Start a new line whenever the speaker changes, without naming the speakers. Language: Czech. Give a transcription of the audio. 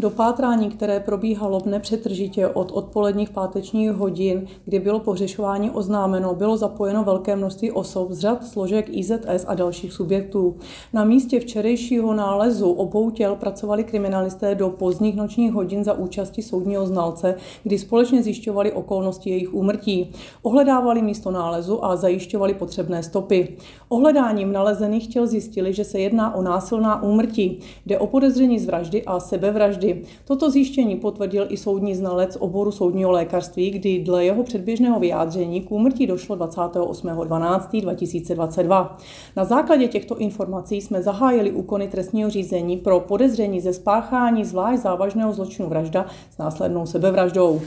Do pátrání, které probíhalo nepřetržitě od odpoledních pátečních hodin, kdy bylo pohřešování oznámeno, bylo zapojeno velké množství osob z řad složek IZS a dalších subjektů. Na místě včerejšího nálezu obou těl pracovali kriminalisté do pozdních nočních hodin za účasti soudního znalce, kdy společně zjišťovali okolnosti jejich úmrtí. Ohledávali místo nálezu a zajišťovali potřebné stopy. Ohledáním nalezených těl zjistili, že se jedná o násilná úmrtí. Jde o podezření z vraždy a sebevraždy. Toto zjištění potvrdil i soudní znalec oboru soudního lékařství, kdy dle jeho předběžného vyjádření k úmrtí došlo 28.12.2022. Na základě těchto informací jsme zahájili úkony trestního řízení pro podezření ze spáchání zvlášť závažného zločinu vražda s následnou sebevraždou.